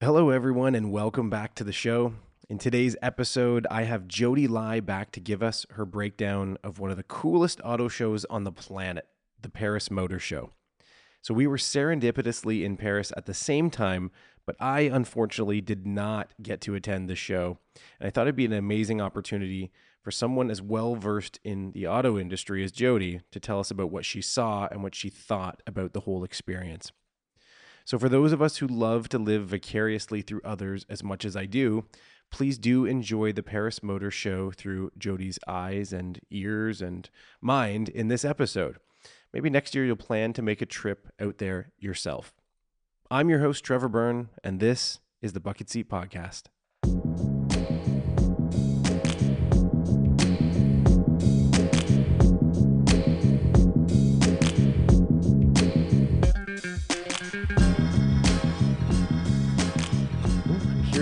Hello, everyone, and welcome back to the show. In today's episode, I have Jodi Lai back to give us her breakdown of one of the coolest auto shows on the planet, the Paris Motor Show. So, we were serendipitously in Paris at the same time, but I unfortunately did not get to attend the show. And I thought it'd be an amazing opportunity for someone as well versed in the auto industry as Jodi to tell us about what she saw and what she thought about the whole experience. So, for those of us who love to live vicariously through others as much as I do, please do enjoy the Paris Motor Show through Jodi's eyes and ears and mind in this episode. Maybe next year you'll plan to make a trip out there yourself. I'm your host, Trevor Byrne, and this is the Bucket Seat Podcast.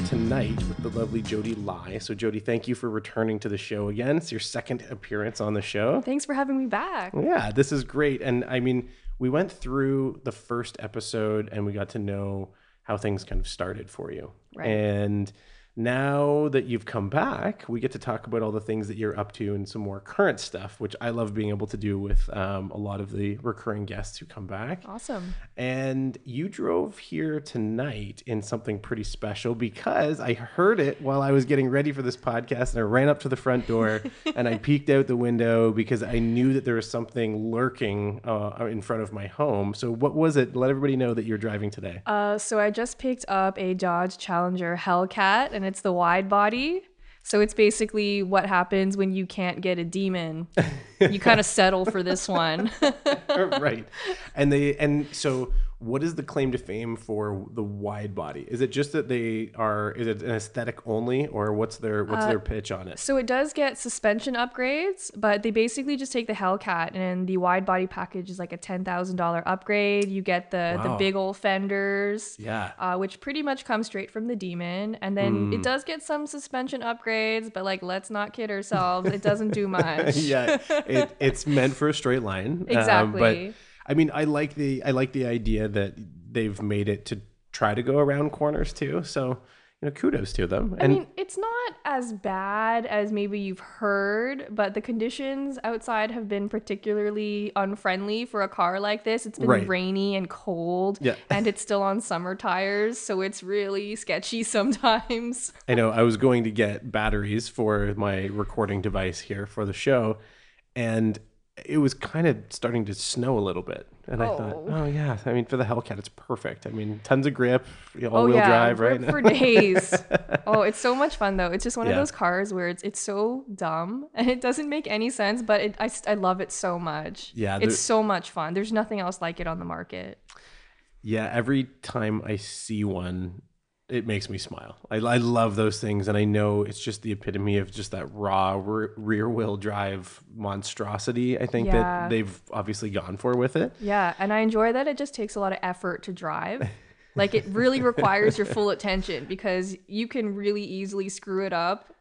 Tonight with the lovely Jodi Lai. So, Jodi, thank you for returning to the show again. It's your second appearance on the show. Thanks for having me back. Yeah, this is great. And I mean, we went through the first episode and we got to know how things kind of started for you. Right. And now that you've come back, we get to talk about all the things that you're up to and some more current stuff, which I love being able to do with um, a lot of the recurring guests who come back. Awesome. And you drove here tonight in something pretty special because I heard it while I was getting ready for this podcast and I ran up to the front door and I peeked out the window because I knew that there was something lurking uh, in front of my home. So, what was it? Let everybody know that you're driving today. Uh, so I just picked up a Dodge Challenger Hellcat, and it's the wide body. So it's basically what happens when you can't get a demon. you kind of settle for this one. right. And they and so what is the claim to fame for the wide body? Is it just that they are is it an aesthetic only or what's their what's their pitch on it? so it does get suspension upgrades, but they basically just take the Hellcat, and the wide body package is like a ten thousand dollar upgrade. You get the the big old fenders. Yeah. uh, which pretty much comes straight from the demon. And then Hmm. it does get some suspension upgrades, but like, let's not kid ourselves. It doesn't do much. yeah, it, it's meant for a straight line. um, Exactly. but I mean, I like the I like the idea that they've made it to try to go around corners too. So you know, kudos to them. I mean, it's not as bad as maybe you've heard, but the conditions outside have been particularly unfriendly for a car like this. It's been Right. rainy and cold, Yeah. and it's still on summer tires, so it's really sketchy sometimes. I know I was going to get batteries for my recording device here for the show, and it was kind of starting to snow a little bit. And I thought, Oh. oh yeah, I mean, for the Hellcat, it's perfect. I mean, tons of grip, all Oh wheel yeah, drive, grip right? for days. oh, it's so much fun though. It's just one Yeah. of those cars where it's it's so dumb and it doesn't make any sense, but it, I I love it so much. Yeah, there- it's so much fun. There's nothing else like it on the market. Yeah, every time I see one, it makes me smile. I, I love those things, and I know it's just the epitome of just that raw re- rear wheel drive monstrosity. I think Yeah. that they've obviously gone for with it. Yeah, and I enjoy that it just takes a lot of effort to drive. Like it really requires your full attention because you can really easily screw it up.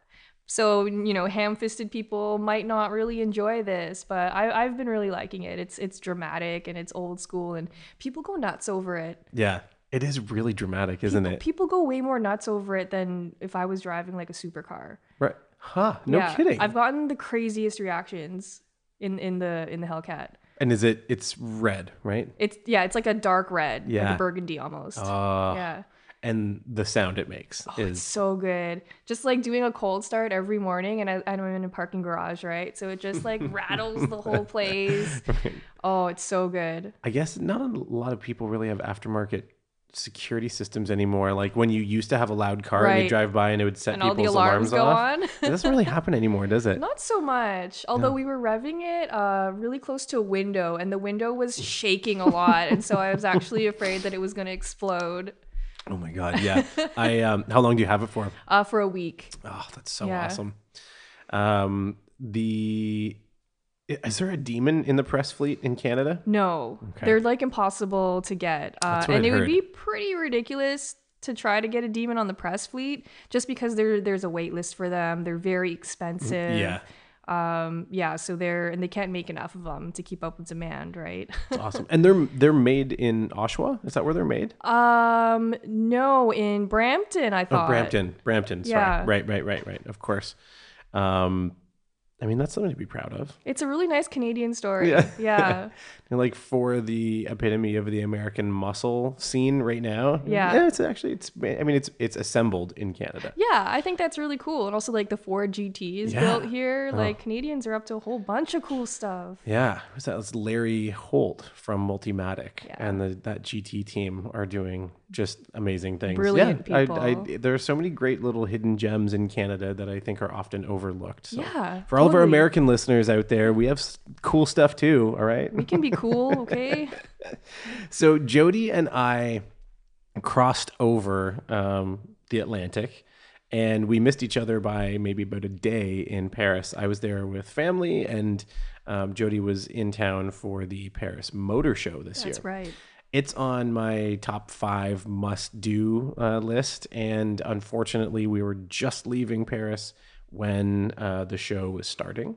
So you know, ham-fisted people might not really enjoy this, but I, I've been really liking it. It's it's dramatic and it's old school, and people go nuts over it. Yeah, it is really dramatic, isn't people, it? people go way more nuts over it than if I was driving like a supercar. Right? Huh? No Yeah, kidding. I've gotten the craziest reactions in in the in the Hellcat. and is it? It's red, right? It's yeah, it's like a dark red, like Yeah. a burgundy almost. Uh, yeah. And the sound it makes Oh, it's is so good. Just like doing a cold start every morning, and I, I'm in a parking garage, right? So it just like rattles the whole place. Oh, it's so good. I guess not a lot of people really have aftermarket security systems anymore. Like when you used to have a loud car and you drive by and it would set And all people's the alarms, go off. on. It doesn't really happen anymore, does it? Not so much. Although we were revving it uh, really close to a window, and the window was shaking a lot, and so I was actually afraid that it was going to explode Oh my god, yeah. I um how long do you have it for? uh, for a week. Oh, that's so Yeah. awesome. Um the is there a demon in the press fleet in Canada? No, Okay. they're like impossible to get, uh, That's and I'd it would be pretty ridiculous to try to get a demon on the press fleet just because there there's a wait list for them. They're very expensive. Yeah. Um, yeah, so they're and they can't make enough of them to keep up with demand, right? It's awesome. And they're they're made in Oshawa. Is that where they're made? um, no, in Brampton, I thought. Oh, Brampton. Brampton. Sorry. Yeah. Right. Right. Right. Right. Of course. Um, I mean, that's something to be proud of. It's a really nice Canadian story. Yeah. Yeah. And like for the epitome of the American muscle scene right now. Yeah. Eh, it's actually it's. I mean, it's it's assembled in Canada. Yeah, I think that's really cool. And also like the Ford GT is Yeah. built here. Oh. Like Canadians are up to a whole bunch of cool stuff. Yeah, who's that? It's Larry Holt from Multimatic, Yeah. and the, that GT team are doing just amazing things. Brilliant yeah, people. I, I, there are so many great little hidden gems in Canada that I think are often overlooked. So Yeah, for all of our. American listeners out there, we have cool stuff too. All right. We can be cool, okay? So Jodi and I crossed over um, the Atlantic, and we missed each other by maybe about a day in Paris. I was there with family, and um, Jodi was in town for the Paris Motor Show this That's year. That's right. It's on my top five must do uh, list. And unfortunately, we were just leaving Paris when uh, the show was starting.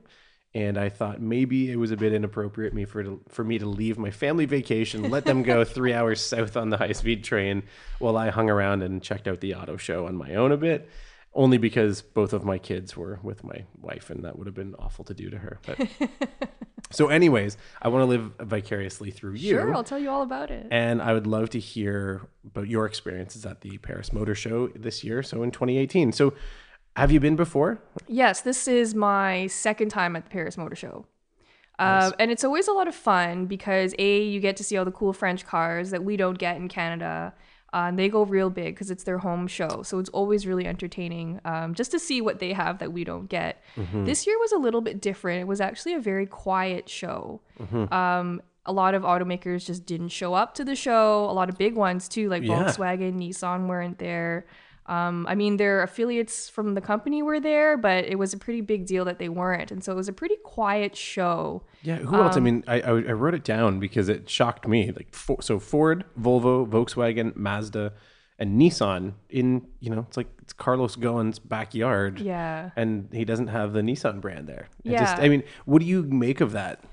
And I thought maybe it was a bit inappropriate me for for me to leave my family vacation, let them go three hours south on the high speed train, while I hung around and checked out the auto show on my own a bit. Only because both of my kids were with my wife, and that would have been awful to do to her. But so, anyways, I want to live vicariously through you. Sure, I'll tell you all about it. And I would love to hear about your experiences at the Paris Motor Show this year, so in 2018. So, have you been before? Yes, this is my second time at the Paris Motor Show. Um, and it's always a lot of fun because A, you get to see all the cool French cars that we don't get in Canada. Uh, and they go real big because it's their home show. So it's always really entertaining um, just to see what they have that we don't get. This year was a little bit different. It was actually a very quiet show. Um, a lot of automakers just didn't show up to the show. A lot of big ones too, like Yeah. Volkswagen, Nissan weren't there. Um, I mean, their affiliates from the company were there, but it was a pretty big deal that they weren't. And so it was a pretty quiet show. Yeah, who else? I mean, I, I wrote it down because it shocked me. Like, for, so Ford, Volvo, Volkswagen, Mazda, and Nissan in you know it's like it's Carlos Ghosn's backyard, Yeah. and he doesn't have the Nissan brand there. It just, Yeah. I mean, what do you make of that?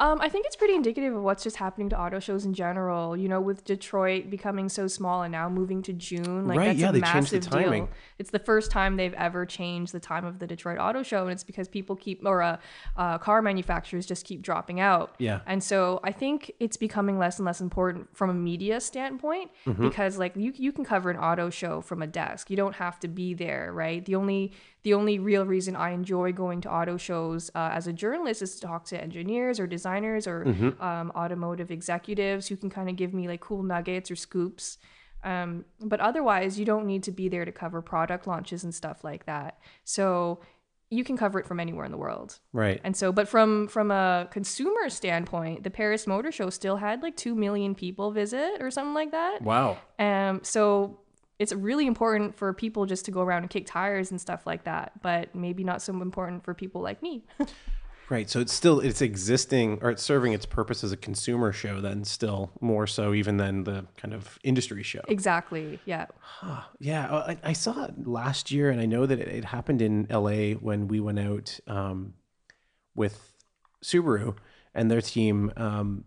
Um, I think it's pretty indicative of what's just happening to auto shows in general. You know, with Detroit becoming so small and now moving to June, like Right, that's yeah, a they changed the massive timing. deal. It's the first time they've ever changed the time of the Detroit Auto Show, and it's because people keep or uh, uh, car manufacturers just keep dropping out. Yeah. And so I think it's becoming less and less important from a media standpoint Mm-hmm. because like you you can cover an auto show from a desk. You don't have to be there, right? The only the only real reason I enjoy going to auto shows uh, as a journalist is to talk to engineers or designers or Mm-hmm. um, automotive executives who can kind of give me like cool nuggets or scoops. Um, but otherwise, you don't need to be there to cover product launches and stuff like that. So you can cover it from anywhere in the world. Right. And so, but from from a consumer standpoint, the Paris Motor Show still had like two million people visit or something like that. Wow. Um, so it's really important for people just to go around and kick tires and stuff like that, but maybe not so important for people like me. Right. So it's still it's existing or it's serving its purpose as a consumer show then still more so even than the kind of industry show. exactly. Yeah. Yeah, uh, I, I saw it last year, and I know that it, it happened in LA when we went out um, with Subaru and their team. Um,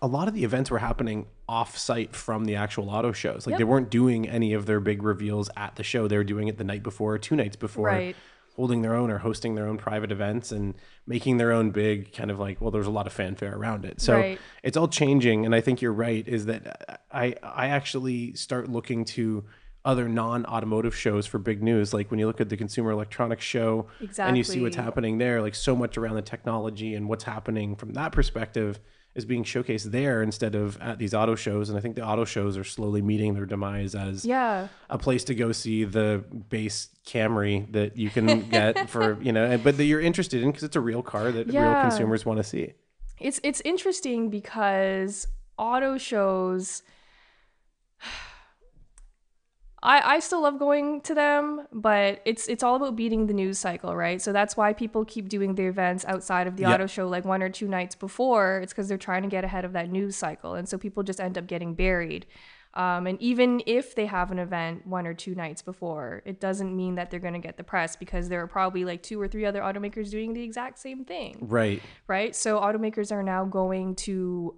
a lot of the events were happening off site from the actual auto shows. Like they weren't doing any of their big reveals at the show. They were doing it the night before, or two nights before, Right. Holding their own or hosting their own private events and making their own big kind of like, well, there's a lot of fanfare around it. So Right. it's all changing and i think you're right is that i i actually start looking to other non-automotive shows for big news like when you look at the consumer electronics show exactly. and you see what's happening there like so much around the technology and what's happening from that perspective is being showcased there instead of at these auto shows. And i think the auto shows are slowly meeting their demise as Yeah. a place to go see the base Camry that you can get for you know but that you're interested in because it's a real car that real consumers want to see. It's it's interesting because auto shows I, I still love going to them, but it's it's all about beating the news cycle, right? So that's why people keep doing the events outside of the Yeah. auto show like one or two nights before. It's because they're trying to get ahead of that news cycle. And so people just end up getting buried. Um, and even if they have an event one or two nights before, it doesn't mean that they're going to get the press because there are probably like two or three other automakers doing the exact same thing, Right. right? So automakers are now going to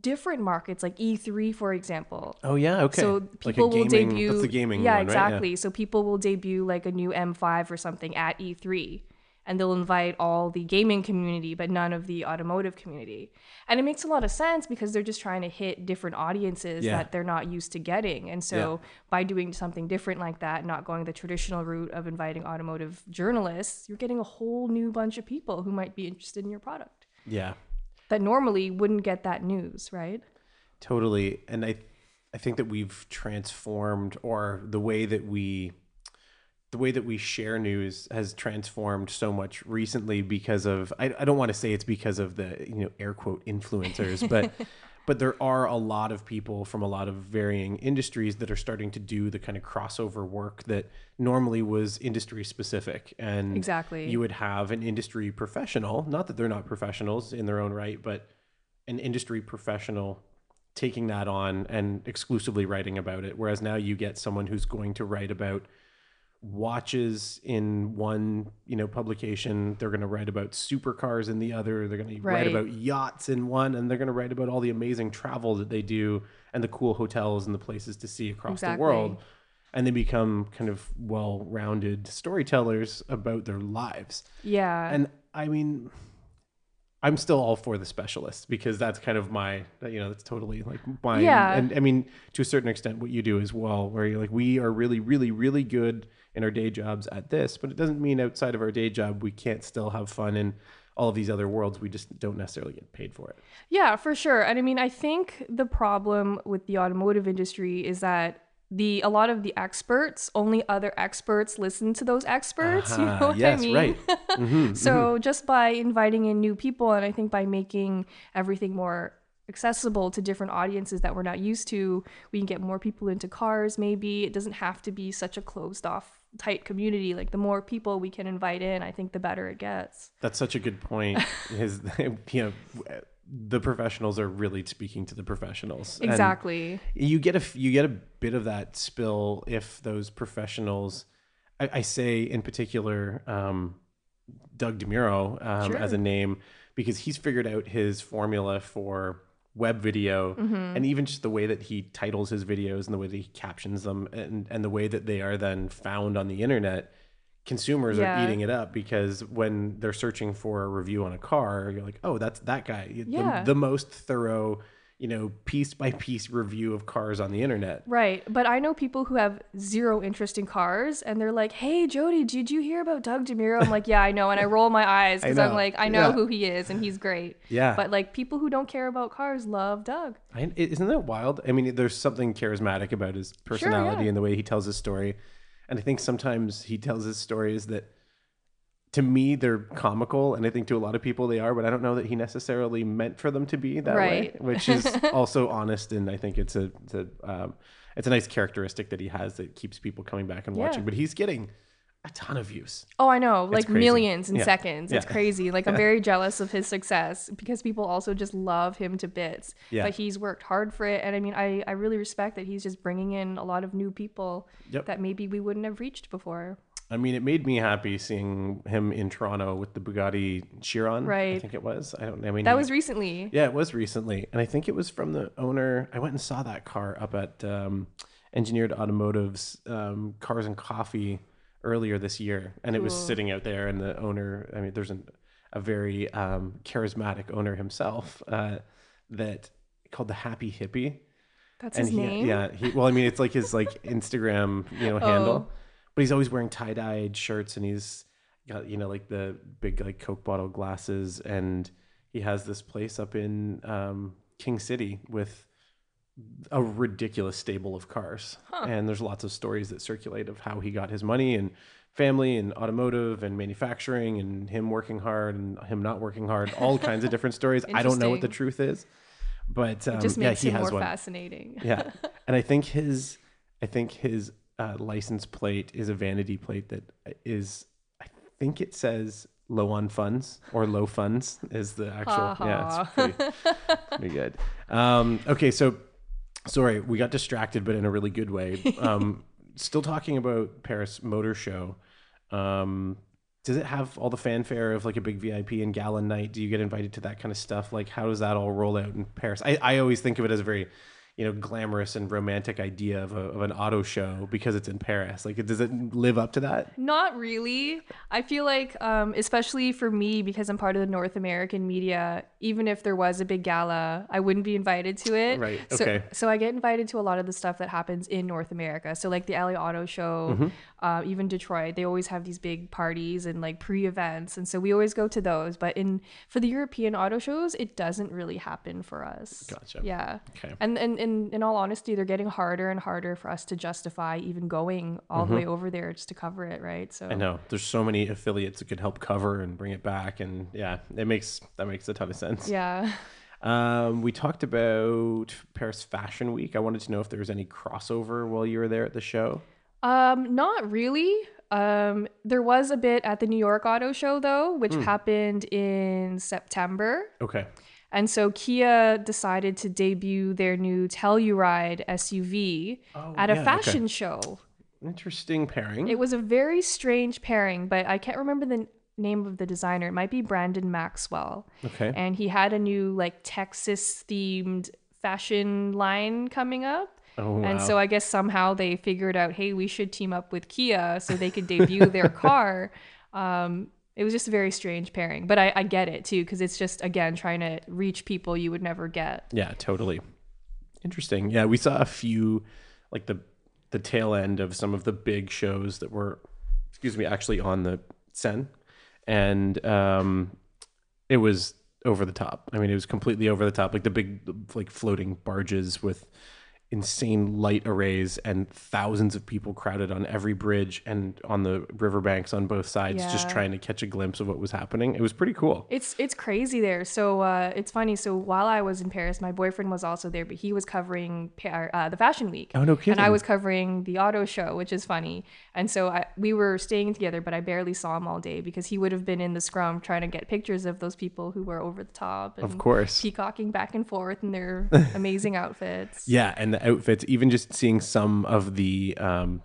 different markets like E3, for example. Oh yeah. Okay. So Like people will gaming- debut. That's the gaming Yeah, one, right? Yeah. exactly. So people will debut like a new M5 or something at E3, and they'll invite all the gaming community, but none of the automotive community. And it makes a lot of sense because they're just trying to hit different audiences Yeah. that they're not used to getting. And so by doing something different like that, not going the traditional route of inviting automotive journalists, you're getting a whole new bunch of people who might be interested in your product Yeah. That normally wouldn't get that news, right? Totally. And I I think that we've transformed or the way that we the way that we share news has transformed so much recently because of I, I don't want to say it's because of the you know air quote influencers but but there are a lot of people from a lot of varying industries that are starting to do the kind of crossover work that normally was industry specific and Exactly. you would have an industry professional not that they're not professionals in their own right but an industry professional taking that on and exclusively writing about it whereas now you get someone who's going to write about watches in one you know publication they're going to write about supercars in the other they're going to write about yachts in one and they're going to write about all the amazing travel that they do and the cool hotels and the places to see across Exactly. the world and they become kind of well-rounded storytellers about their lives Yeah. and I mean, I'm still all for the specialists because that's kind of my, you know, that's totally like my, Yeah. and I mean, to a certain extent, what you do as well, where you're like, we are really, really, really good in our day jobs at this, but it doesn't mean outside of our day job, we can't still have fun in all of these other worlds. We just don't necessarily get paid for it. Yeah, for sure. And I mean, I think the problem with the automotive industry is that the a lot of the experts, only other experts listen to those experts. you Ah, know what yes, I mean? right. hmm so just by inviting in new people, and I think by making everything more accessible to different audiences that we're not used to, we can get more people into cars. Maybe it doesn't have to be such a closed off, tight community. Like the more people we can invite in, I think the better it gets. That's such a good point. Is you know, the professionals are really speaking to the professionals. And- Exactly. you get a you get a bit of that spill if those professionals i, I say in particular um, doug demuro um, Sure. as a name because he's figured out his formula for web video Mm-hmm. and even just the way that he titles his videos and the way that he captions them and, and the way that they are then found on the internet consumers Yeah. are eating it up because when they're searching for a review on a car you're like oh that's that guy The- Yeah. the, most thorough you know piece by piece review of cars on the internet Right. But I know people who have zero interest in cars and they're like, hey, Jodi, did you hear about Doug DeMuro? I'm like, yeah, I know. And I roll my eyes because I'm like, I know Yeah. who he is and he's great. Yeah. But like people who don't care about cars love Doug. I, isn't that wild? I mean, there's something charismatic about his personality yeah. and the way he tells his story. And I think sometimes he tells his stories that, to me, they're comical, and I think to a lot of people they are. But I don't know that he necessarily meant for them to be that way, which is also honest. And I think it's a, it's a, um, it's a nice characteristic that he has that keeps people coming back and Yeah. watching. But he's getting a ton of views. Oh, I know. Like crazy. millions in Yeah. seconds. It's Yeah. crazy. Like I'm very jealous of his success because people also just love him to bits. Yeah. But he's worked hard for it. And I mean, I, I really respect that he's just bringing in a lot of new people Yep. that maybe we wouldn't have reached before. I mean, it made me happy seeing him in Toronto with the Bugatti Chiron. Right. I think it was. I don't. I mean, That was recently. Yeah, it was recently, and I think it was from the owner. I went and saw that car up at um, Engineered Automotive's um, Cars and Coffee earlier this year, and it was sitting out there. And the owner, I mean, there's an, a very um, charismatic owner himself uh, that called the Happy Hippie, That's and his he, name. yeah, he, well, I mean, it's like his like Instagram, you know, handle, Oh. But he's always wearing tie dyed shirts, and he's got you know like the big like Coke bottle glasses, and he has this place up in um, King City with a ridiculous stable of cars, and there's lots of stories that circulate of how he got his money and family and automotive and manufacturing and him working hard and him not working hard. All kinds of different stories. I don't know what the truth is but um, It just yeah makes he him has more one. fascinating. yeah. And i think his i think his uh, license plate is a vanity plate that is i think it says low on funds or low funds is the actual yeah it's pretty, pretty good um, okay so sorry, we got distracted, but in a really good way. Um, still talking about Paris Motor Show. Um, does it have all the fanfare of like a big VIP and gala night? Do you get invited to that kind of stuff? Like, how does that all roll out in Paris? I, I always think of it as a very, you know, glamorous and romantic idea of, a, of an auto show because it's in Paris. Like, does it live up to that? Not really. I feel like, um, especially for me, because I'm part of the North American media, even if there was a big gala, I wouldn't be invited to it. Right, So, okay. so I get invited to a lot of the stuff that happens in North America. So like the LA Auto Show, Mm-hmm. uh, even Detroit, they always have these big parties and like pre-events, and so we always go to those. But in for the European auto shows, it doesn't really happen for us. Gotcha. Yeah. Okay. And, and, and in all honesty, they're getting harder and harder for us to justify even going all the way over there just to cover it, right? So Mm-hmm. I know there's so many affiliates that could help cover and bring it back, and yeah, it makes that makes a ton of sense. yeah. Um, we talked about Paris Fashion Week. I wanted to know if there was any crossover while you were there at the show. Um, not really. Um, there was a bit at the New York Auto Show though, which Hmm. happened in September. Okay. And so Kia decided to debut their new Telluride SUV Oh, at yeah, a okay. fashion show. Interesting pairing. It was a very strange pairing, but I can't remember the name of the designer. It might be Brandon Maxwell. okay. And he had a new like Texas themed fashion line coming up. Oh, wow. And so I guess somehow they figured out, hey, we should team up with Kia so they could debut their car. Um, it was just a very strange pairing, but I, I get it too because it's just again trying to reach people you would never get. Yeah, totally. Interesting. Yeah, we saw a few, like the the tail end of some of the big shows that were, excuse me, actually on the Seine, and um, it was over the top. I mean, it was completely over the top, like the big like floating barges with insane light arrays and thousands of people crowded on every bridge and on the riverbanks on both sides just trying to catch a glimpse of what was happening. It was pretty cool. It's it's crazy there. So uh, it's funny. So while I was in Paris, my boyfriend was also there, but he was covering uh, the fashion week. Oh, no kidding. And I was covering the auto show, which is funny. And so I, we were staying together, but I barely saw him all day because he would have been in the scrum trying to get pictures of those people who were over the top and Of course. peacocking back and forth in their amazing outfits. Yeah, and the outfits, even just seeing some of the um,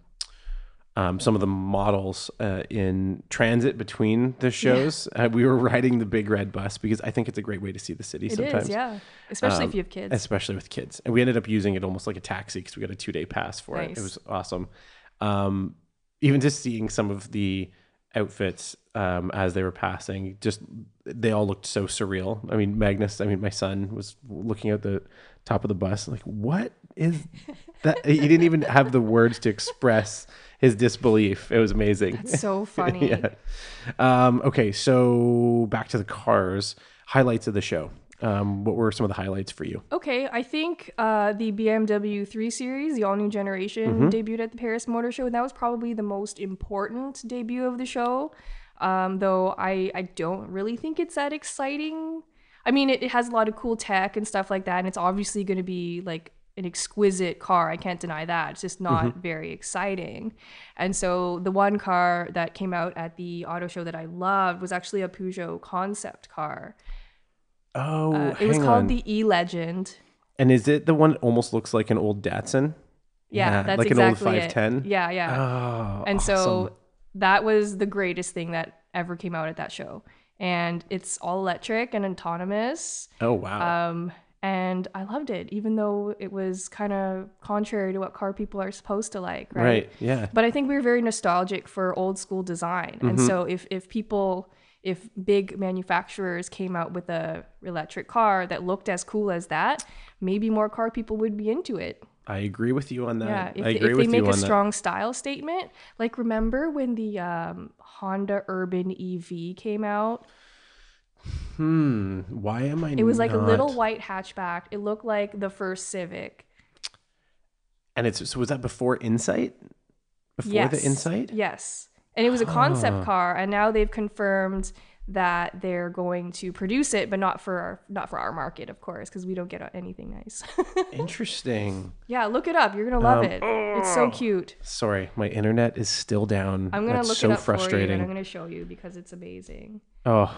um, some of the models uh, in transit between the shows. Uh, we were riding the big red bus because I think it's a great way to see the city It is, sometimes. yeah. Especially Um, if you have kids. especially with kids. And we ended up using it almost like a taxi because we got a two day pass for it. It was awesome. Um, even just seeing some of the outfits um, as they were passing, just they all looked so surreal. I mean, Magnus, I mean, my son was looking at the top of the bus, like, what is that? he didn't even have the words to express his disbelief. It was amazing. It's so funny. yeah. Um, okay, so back to the cars. Highlights of the show. Um, what were some of the highlights for you? Okay, I think uh, the BMW 3 Series, the all new generation, debuted at the Paris Motor Show, and that was probably the most important debut of the show. Um, though I, I don't really think it's that exciting. I mean, it, it has a lot of cool tech and stuff like that, and it's obviously going to be like an exquisite car. I can't deny that. It's just not very exciting. And so the one car that came out at the auto show that I loved was actually a Peugeot concept car. Oh, Uh, it was called on. the E Legend. And is it the one that almost looks like an old Datsun? Yeah, that's like exactly an old it. 510. Yeah, yeah. Oh, and awesome. so that was the greatest thing that ever came out at that show. And it's all electric and autonomous. oh wow, Um, and I loved it, even though it was kind of contrary to what car people are supposed to like, right? right? Yeah, But I think we were very nostalgic for old school design. And Mm-hmm. so if if people if big manufacturers came out with a electric car that looked as cool as that, maybe more car people would be into it. I agree with you on that. Yeah, if, if they make a on strong style statement, like remember when the um, Honda Urban EV came out? Hmm. Why am I? It was like a little white hatchback. It looked like the first Civic. And it's so was that before Insight? Before yes. the Insight? Yes. And it was a concept Ah. car, and now they've confirmed that they're going to produce it, but not for our, not for our market, of course, because we don't get anything nice. Interesting. yeah, look it up. You're gonna love Um, it. It's so cute. Sorry, my internet is still down. I'm gonna That's look so it up for you, frustrating. and I'm gonna show you because it's amazing. Oh,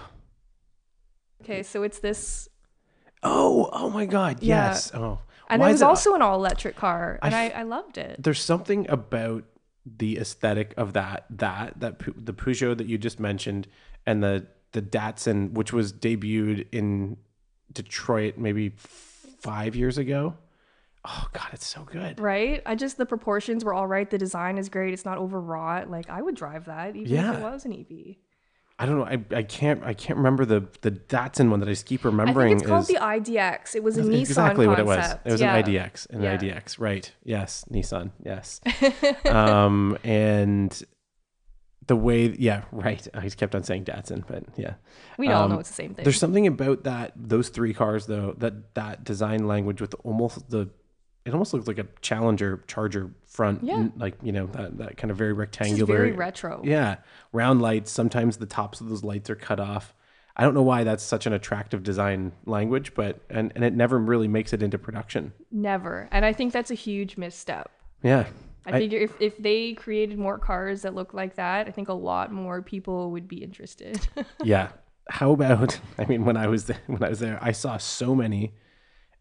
Okay, so it's this oh, oh my God! Yeah. Yes. Oh, And Why it was it- also an all electric car, and I, f- I, loved it. there's something about the aesthetic of that that that the Peugeot that you just mentioned and the the Datsun which was debuted in Detroit maybe f- 5 years ago. Oh god, it's so good. Right? I just the proportions were all right. The design is great. It's not overwrought. Like I would drive that even if it was an EV. I don't know. I, I can't I can't remember the the Datsun one that I just keep I remembering think it's called is the IDX. It was a Nissan exactly what it was. It was Yeah. an IDX, an Yeah. IDX, right? Yes, Nissan, yes. um, and the way, yeah, right. I just kept on saying Datsun, but yeah, We all Um, know it's the same thing. there's something about that those three cars though that that design language with almost the it almost looks like a Challenger Charger front, Yeah. like you know that that kind of very rectangular, very retro. yeah, round lights. Sometimes the tops of those lights are cut off. I don't know why that's such an attractive design language, but and, and it never really makes it into production. Never. And I think that's a huge misstep. Yeah. I, figure if, if they created more cars that look like that, I think a lot more people would be interested. yeah. How about I mean when I was there, when I was there, I saw so many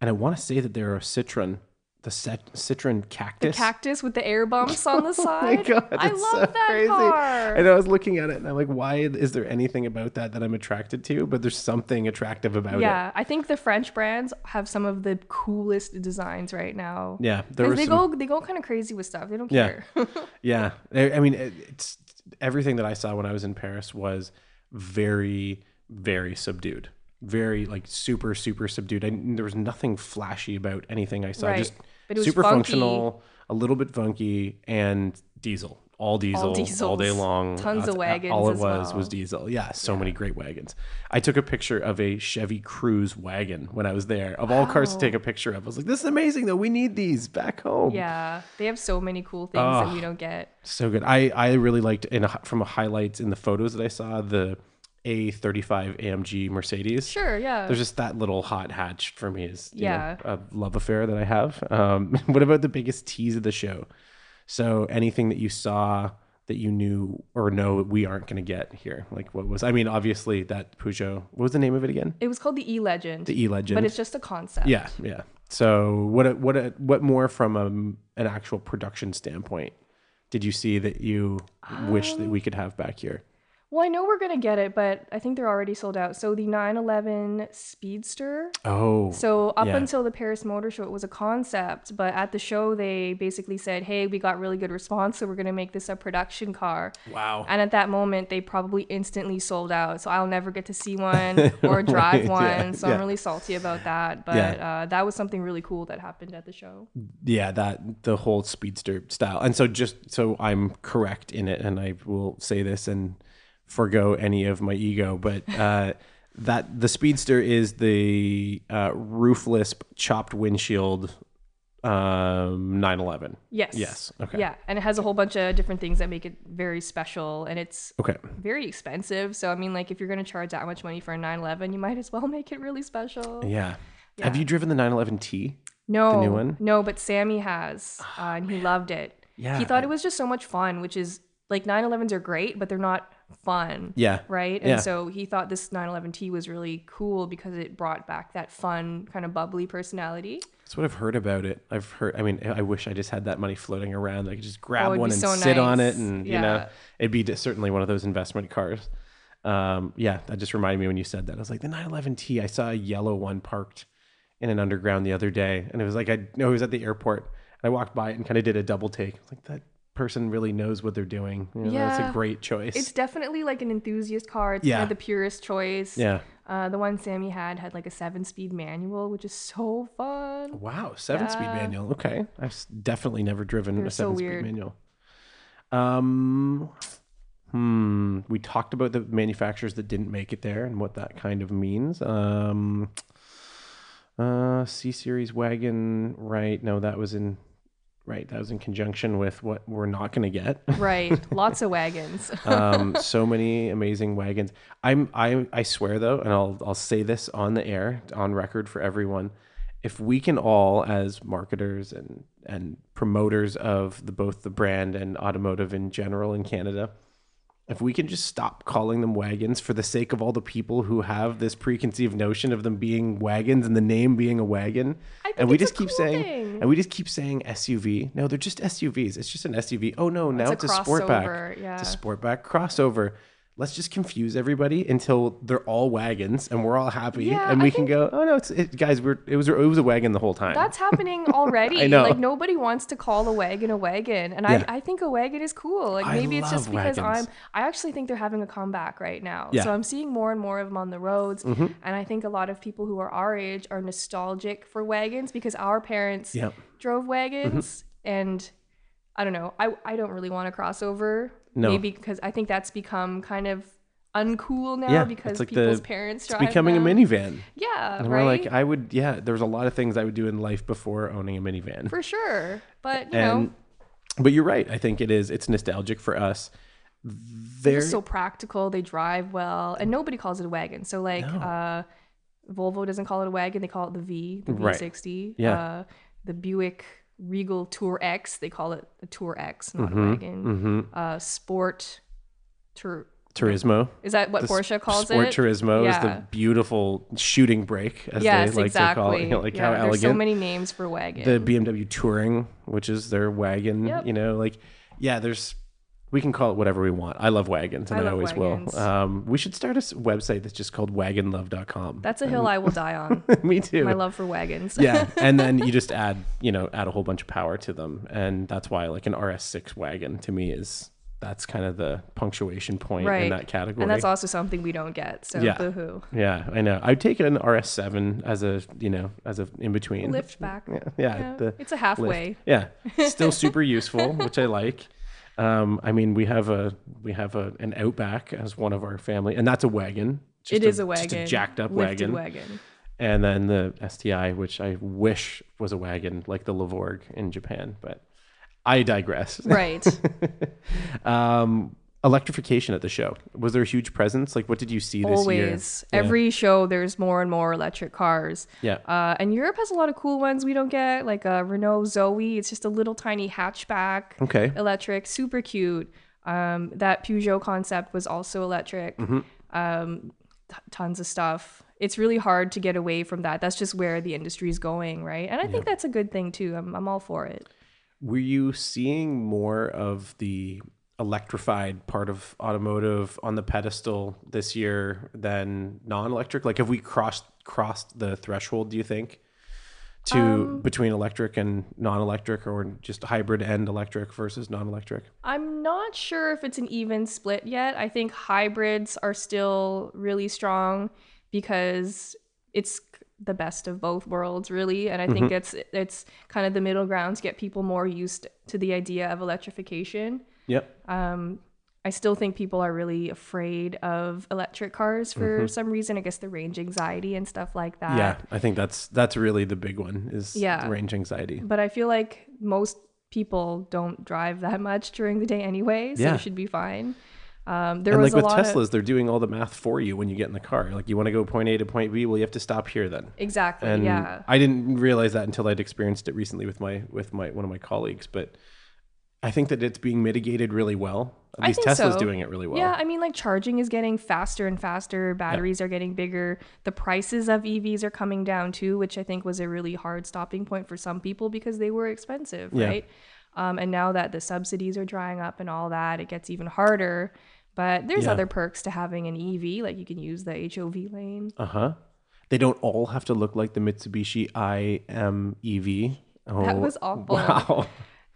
and I want to say that there are Citroen, the Cit- Citroen cactus. The cactus with the air bumps on the Oh my side. god, I love so that crazy. car. And I was looking at it and I'm like, why is there anything about that that I'm attracted to? But there's something attractive about it. Yeah, I think the French brands have some of the coolest designs right now. Yeah. There Because they some, go they go kind of crazy with stuff. They don't Yeah. care. Yeah, I mean, it- it's everything that I saw when I was in Paris was very, very subdued, very like super, super subdued. I, there was nothing flashy about anything I saw. Right. Just But it was super funky. functional, a little bit funky, and diesel. All diesel, all, day long. Tons of Uh, wagons All it as was well. was diesel. Yeah, so many great wagons. I took a picture of a Chevy Cruze wagon when I was there. Of all cars to take a picture of, I was like, "This is amazing, though. We need these back home." yeah, they have so many cool things that you don't get. So good. I I really liked in a, from a highlights in the photos that I saw the A35 AMG Mercedes. Sure, yeah. There's just that little hot hatch for me is you know, Yeah. a love affair that I have. Um, what about the biggest tease of the show? So anything that you saw that you knew or know we aren't going to get here, like what was? I mean, obviously that Peugeot. What was the name of it again? it was called the E Legend, The E Legend. but it's just a concept. yeah, yeah. So what what what more from um, an actual production standpoint did you see that you wish that we could have back here? Well, I know we're gonna get it, but I think they're already sold out. So the 911 Speedster. Oh, So up yeah. until the Paris Motor Show, it was a concept, but at the show they basically said, "Hey, we got really good response, so we're gonna make this a production car." wow. And at that moment, they probably instantly sold out. So I'll never get to see one or drive Right, one. yeah, so yeah. I'm really salty about that. But Yeah. uh, that was something really cool that happened at the show. yeah, that the whole speedster style. And so just so I'm correct in it, and I will say this and forego any of my ego, but uh, that the speedster is the uh, roofless chopped windshield um 911 Yes. yes okay Yeah, and it has a whole bunch of different things that make it very special, and it's okay very expensive. So I mean, like if you're gonna charge that much money for a 911, you might as well make it really special. yeah. have you driven the 911t No, the new one? no, but Sammy has, uh, and he loved it. Yeah, he thought I- it was just so much fun, which is like 911s are great, but they're not fun. yeah Right. And Yeah. so he thought this 911T was really cool because it brought back that fun, kind of bubbly personality. That's what I've heard about it. I've heard. I mean, I wish I just had that money floating around. I could just grab Oh, one and so sit on it, nice. and you know, it'd be certainly one of those investment cars. Um, yeah, that just reminded me when you said that. I was like, the 911T. I saw a yellow one parked in an underground the other day, and it was like I know it was at the airport. And I walked by it and kind of did a double take. I was like, that person really knows what they're doing. You know, that's a great choice. It's definitely like an enthusiast car. It's Yeah. kind of the purest choice. yeah. Uh, the one Sammy had had like a seven speed manual, which is so fun. Wow, seven speed manual. Okay, I've definitely never driven They're a so seven speed weird. manual. Um, hmm. We talked about the manufacturers that didn't make it there and what that kind of means. Um, uh, C series wagon. Right? No, that was in. Right, that was in conjunction with what we're not going to get. Right. Lots of wagons. um, so many amazing wagons. I'm I I swear though, and I'll I'll say this on the air, on record for everyone. If we can all, as marketers and and promoters of the both the brand and automotive in general in Canada, if we can just stop calling them wagons for the sake of all the people who have this preconceived notion of them being wagons and the name being a wagon, and we just keep cool saying, thing. and we just keep saying SUV. No, they're just SUVs. It's just an SUV. Oh no, now it's, It's a a, sportback. yeah. It's a sportback crossover. Let's just confuse everybody until they're all wagons and we're all happy, Yeah, and I we can go. Oh no, it's it, guys. We're it was it was a wagon the whole time. That's happening already. I know. Like nobody wants to call a wagon a wagon, and Yeah. I, I think a wagon is cool. Like I maybe it's just because wagons. I'm. I actually think they're having a comeback right now. Yeah. Mm-hmm. So I'm seeing more and more of them on the roads, and I think a lot of people who are our age are nostalgic for wagons because our parents Yep. drove wagons, and I don't know. I I don't really want to cross over. No. Maybe because I think that's become kind of uncool now Yeah, because it's like people's the- parents it's drive becoming them. a minivan. Yeah, And right. we're like, I would, yeah, there's a lot of things I would do in life before owning a minivan. for sure. But you and, know, but you're right. I think it is, it's nostalgic for us. they're just so practical. They drive well, and nobody calls it a wagon. So like, No. uh, Volvo doesn't call it a wagon; they call it the V, the Right. V60. Yeah. Uh, the Buick Regal Tour X, they call it a Tour X, not Mm-hmm. a wagon. Uh, Sport Tour. Turismo. Is that what The Porsche calls Sport it? Turismo is the beautiful shooting brake, as Yes, they like exactly. to call it. You know, like yeah, how there's elegant. so many names for wagon. the BMW Touring, which is their wagon. Yep. You know, like yeah, there's we can call it whatever we want. I love wagons, and I I, always wagons. will. Um, we should start a website that's just called wagonlove.com. That's a hill I will die on. Me too. My love for wagons. yeah, and then you just add, you know, add a whole bunch of power to them, and that's why like an RS6 wagon to me is that's kind of the punctuation point right. in that category. And that's also something we don't get. So Yeah. boohoo. yeah, I know. I'd take an RS7 as a, you know, as a in between. Lift back. Yeah, yeah, Yeah, the it's a lift. halfway. Yeah, still super useful, which I like. Um, I mean, we have a we have a an Outback as one of our family, and that's a wagon. Just It is a just wagon. jacked up wagon. wagon. and then the STI, which I wish was a wagon like the Levorg in Japan, but I digress. Right. um, electrification at the show was there a huge presence? Like, what did you see this year? Always. Yeah. Every show, there's more and more electric cars. Yeah. Uh, and Europe has a lot of cool ones we don't get, like a Renault Zoe. It's just a little tiny hatchback, Okay. electric, super cute. Um, that Peugeot concept was also electric. Mm-hmm. Um, t- tons of stuff. It's really hard to get away from that. That's just where the industry is going, right? And I think that's a good thing too. I'm, I'm all for it. Were you seeing more of the electrified part of automotive on the pedestal this year than non-electric? Like, have we crossed crossed the threshold? Do you think to Um, between electric and non-electric, or just hybrid and electric versus non-electric? I'm not sure if it's an even split yet. I think hybrids are still really strong because it's the best of both worlds, really. And I think it's it's kind of the middle ground to get people more used to the idea of electrification. Yep. Um, I still think people are really afraid of electric cars for some reason. I guess the range anxiety and stuff like that. yeah, I think that's that's really the big one is Yeah. range anxiety. But I feel like most people don't drive that much during the day anyway, so Yeah. it should be fine. Um, there and was like with Teslas, of they're doing all the math for you when you get in the car. Like you want to go point A to point B, well, you have to stop here then. exactly, And yeah. I didn't realize that until I'd experienced it recently with my with my one of my colleagues. But I think that it's being mitigated really well. At I least Tesla's so. doing it really well. Yeah, I mean, like charging is getting faster and faster. Batteries are getting bigger. The prices of EVs are coming down too, which I think was a really hard stopping point for some people because they were expensive, Yeah. right? Um, and now that the subsidies are drying up and all that, it gets even harder. But there's Yeah. other perks to having an EV, like you can use the HOV lane. Uh huh. They don't all have to look like the Mitsubishi i-MiEV. Oh, That was awful. Wow.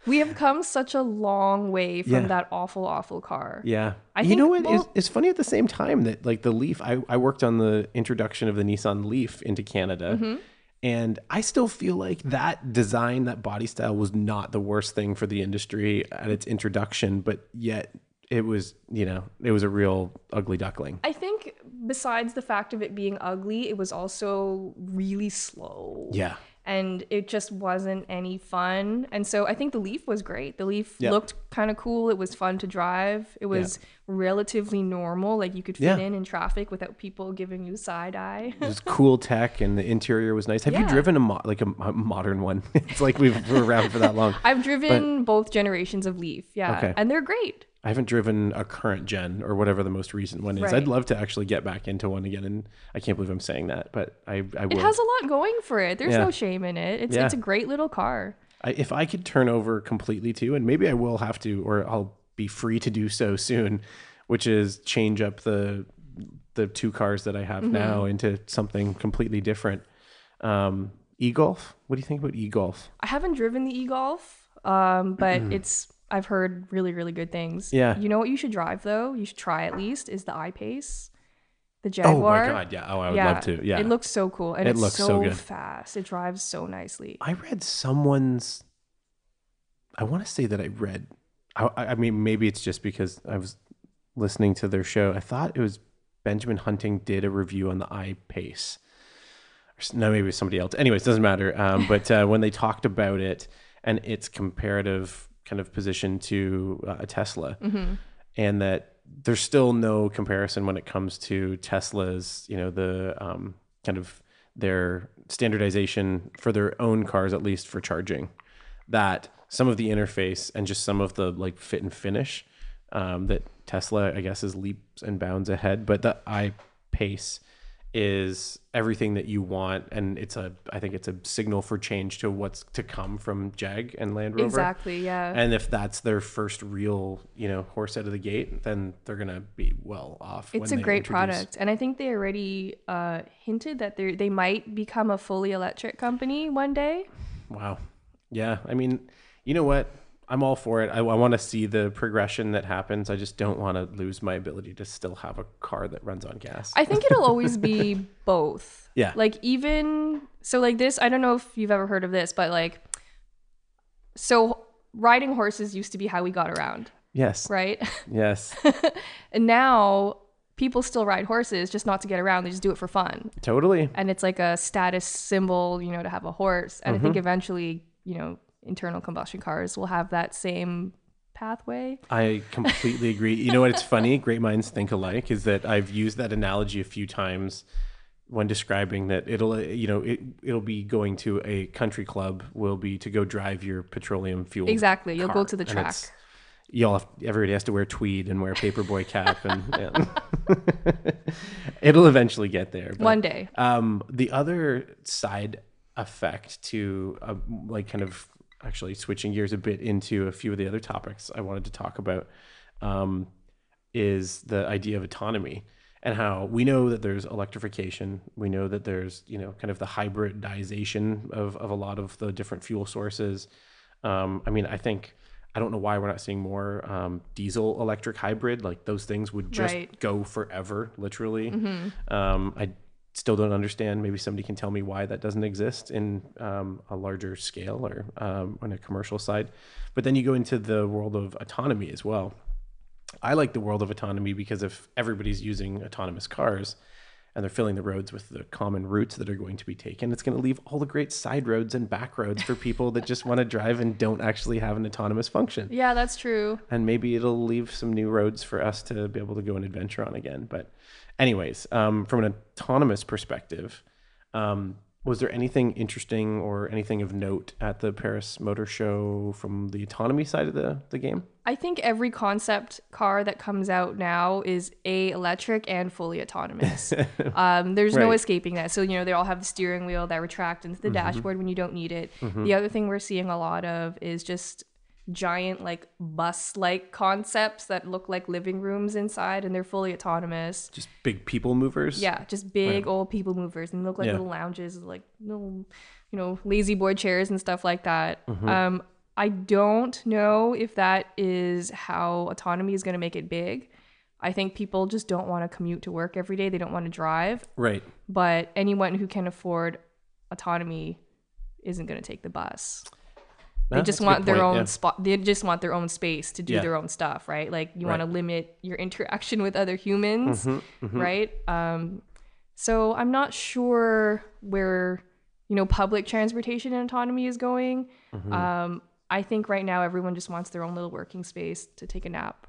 We have come such a long way from Yeah. that awful, awful car. Yeah. I you think know what? It's, it's funny at the same time that like the Leaf, I, I worked on the introduction of the Nissan Leaf into Canada. Mm-hmm. And I still feel like that design, that body style was not the worst thing for the industry at its introduction, but yet it was, you know, it was a real ugly duckling. I think besides the fact of it being ugly, it was also really slow. Yeah. And it just wasn't any fun. And so I think the Leaf was great. The Leaf Yeah. looked kind of cool. It was fun to drive. It was relatively normal. Like you could fit Yeah. in in traffic without people giving you side eye. It was cool tech and the interior was nice. Have you driven a mo- like a, a modern one? it's like we've, we're around for that long. I've driven both generations of Leaf. Yeah. Okay. And they're great. I haven't driven a current gen or whatever the most recent one is. Right. I'd love to actually get back into one again, and I can't believe I'm saying that, but I I It has a lot going for it. There's Yeah. no shame in it. It's Yeah. it's a great little car. I, if I could turn over completely too, and maybe I will have to, or I'll be free to do so soon, which is change up the the two cars that I have Mm-hmm. now into something completely different. Um, e-golf. What do you think about e-golf? I haven't driven the e-golf, um, but it's I've heard really really good things. Yeah. You know what you should drive though? You should try at least is the I-Pace, the Jaguar. Oh my god, yeah. Oh, I would yeah, love to. Yeah. It looks so cool and It it's looks so so, good. fast. It drives so nicely. I read someone's. I want to say that I read. I, I mean, maybe it's just because I was listening to their show. I thought it was Benjamin Hunting did a review on the iPace. No, maybe it was somebody else. Anyways, doesn't matter. Um, but uh, when they talked about it and its comparative kind of position to uh, a Tesla, and that there's still no comparison when it comes to Tesla's, you know, the um, kind of their standardization for their own cars, at least for charging. That some of the interface and just some of the like fit and finish um, that Tesla, I guess, is leaps and bounds ahead. But the i pace is everything that you want, and it's a I think it's a signal for change to what's to come from Jag and Land Rover. Exactly. Yeah. And if that's their first real, you know, horse out of the gate, then they're gonna be well off. It's a great introduce- product, and I think they already uh, hinted that they they might become a fully electric company one day. Wow. Yeah. I mean, you know what? I'm all for it. I, I want to see the progression that happens. I just don't want to lose my ability to still have a car that runs on gas. I think it'll always be both. Yeah. Like even so like this, I don't know if you've ever heard of this, but like so riding horses used to be how we got around, yes. right? Yes. and now people still ride horses just not to get around, they just do it for fun. totally. And it's like a status symbol, you know, to have a horse. And I think Mm-hmm. eventually, you know, internal combustion cars will have that same pathway. I completely agree. You know what? It's funny. Great minds think alike. Is that I've used that analogy a few times when describing that it'll, uh, you know, it it'll be going to a country club. Will be to go drive your petroleum fuel. Exactly. You'll go to the track. Y'all, have, everybody has to wear tweed and wear a paperboy cap, and yeah. it'll eventually get there. but- One day. um, the other side effect to uh, like kind of actually switching gears a bit into a few of the other topics I wanted to talk about um, is the idea of autonomy and how we know that there's electrification. We know that there's you know kind of the hybridization of of a lot of the different fuel sources. Um, I mean, I think. I don't know why we're not seeing more um, diesel electric hybrid. Like those things would just Right. go forever, literally. Um, I still don't understand. Maybe somebody can tell me why that doesn't exist in um, a larger scale or um, on a commercial side. But then you go into the world of autonomy as well. I like the world of autonomy because if everybody's using autonomous cars and they're filling the roads with the common routes that are going to be taken, it's going to leave all the great side roads and back roads for people that just want to drive and don't actually have an autonomous function Yeah, that's true. and maybe it'll leave some new roads for us to be able to go and adventure on again. But, anyways, um, from an autonomous perspective, um, was there anything interesting or anything of note at the Paris Motor Show from the autonomy side of the, the game? I think every concept car that comes out now is a electric and fully autonomous. um, there's no escaping that. So you know they all have the steering wheel that retract into the dashboard when you don't need it. The other thing we're seeing a lot of is just giant like bus-like concepts that look like living rooms inside, and they're fully autonomous. Just big people movers? Yeah, just big old people movers and they look like Yeah. little lounges, like little, you know, La-Z-Boy chairs and stuff like that. Mm-hmm. Um, I don't know if that is how autonomy is going to make it big. I think people just don't want to commute to work every day. They don't want to drive. Right. But anyone who can afford autonomy isn't going to take the bus. They just want their point, own yeah. spot. They just want their own space to do Yeah. their own stuff, right? Like you want to limit your interaction with other humans, Mm-hmm, right? Um, so I'm not sure where you know public transportation and autonomy is going. Mm-hmm. Um, I think right now everyone just wants their own little working space to take a nap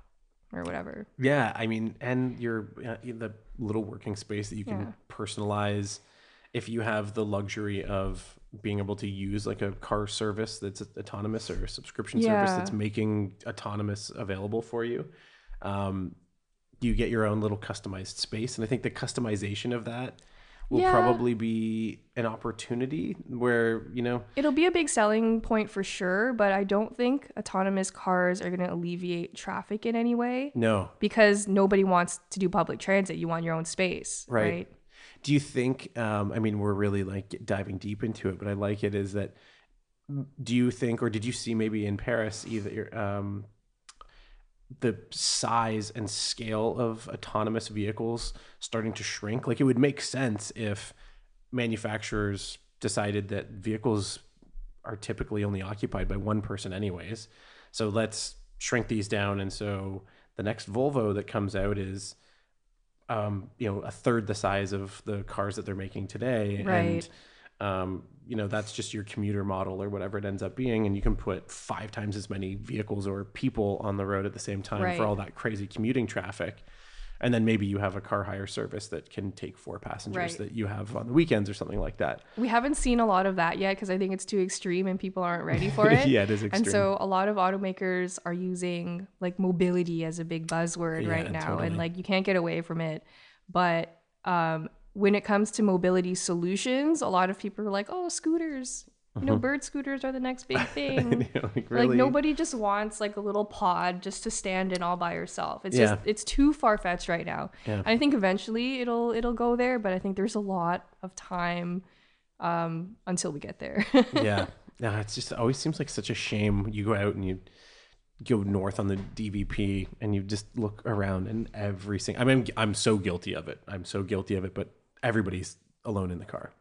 or whatever. Yeah, I mean, and your uh, the little working space that you can Yeah. personalize. If you have the luxury of being able to use like a car service that's autonomous or a subscription service that's making autonomous available for you. Um, you get your own little customized space, and I think the customization of that will Yeah. probably be an opportunity where you know It'll be a big selling point for sure, but I don't think autonomous cars are going to alleviate traffic in any way no because nobody wants to do public transit. You want your own space, Right. right? Do you think? Um, I mean, we're really like diving deep into it, but I like it. Is that? Do you think, or did you see maybe in Paris either um, the size and scale of autonomous vehicles starting to shrink? Like, it would make sense if manufacturers decided that vehicles are typically only occupied by one person, anyways. So let's shrink these down, and so the next Volvo that comes out is um, you know, a third the size of the cars that they're making today. Right. And, um, you know, that's just your commuter model or whatever it ends up being. And you can put five times as many vehicles or people on the road at the same time Right. for all that crazy commuting traffic. And then maybe you have a car hire service that can take four passengers Right. that you have on the weekends or something like that. We haven't seen a lot of that yet because I think it's too extreme and people aren't ready for it. yeah, it is extreme. And so a lot of automakers are using like mobility as a big buzzword Yeah, right now. totally. And like you can't get away from it. But um, when it comes to mobility solutions, a lot of people are like, oh, scooters. You know, bird scooters are the next big thing. Know, like, Like Uh-huh. nobody just wants like a little pod just to stand in all by yourself. It's Yeah. just it's too far fetched right now. Yeah. And I think eventually it'll it'll go there, but I think there's a lot of time um, until we get there. yeah. Yeah, it's just it always seems like such a shame. You go out and you go north on the DVP and you just look around and every single I mean I'm so guilty of it. I'm so guilty of it, but everybody's alone in the car.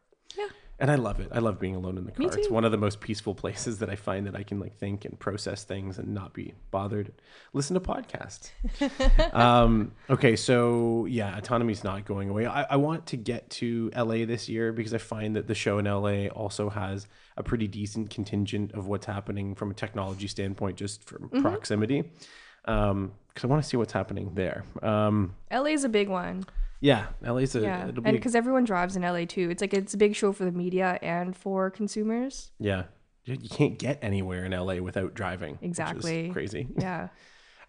And I love it. I love being alone in the car. It's one of the most peaceful places that I find that I can like think and process things and not be bothered. Listen to podcasts. um, okay, so yeah, autonomy's not going away. I, I want to get to LA this year because I find that the show in LA also has a pretty decent contingent of what's happening from a technology standpoint, just from Mm-hmm. proximity. Um, because I want to see what's happening there. Um, LA's a big one. Yeah, LA's a Yeah. it'll And be because everyone drives in LA too. It's like it's a big show for the media and for consumers. yeah. You you can't get anywhere in LA without driving. which is Exactly. crazy. Yeah.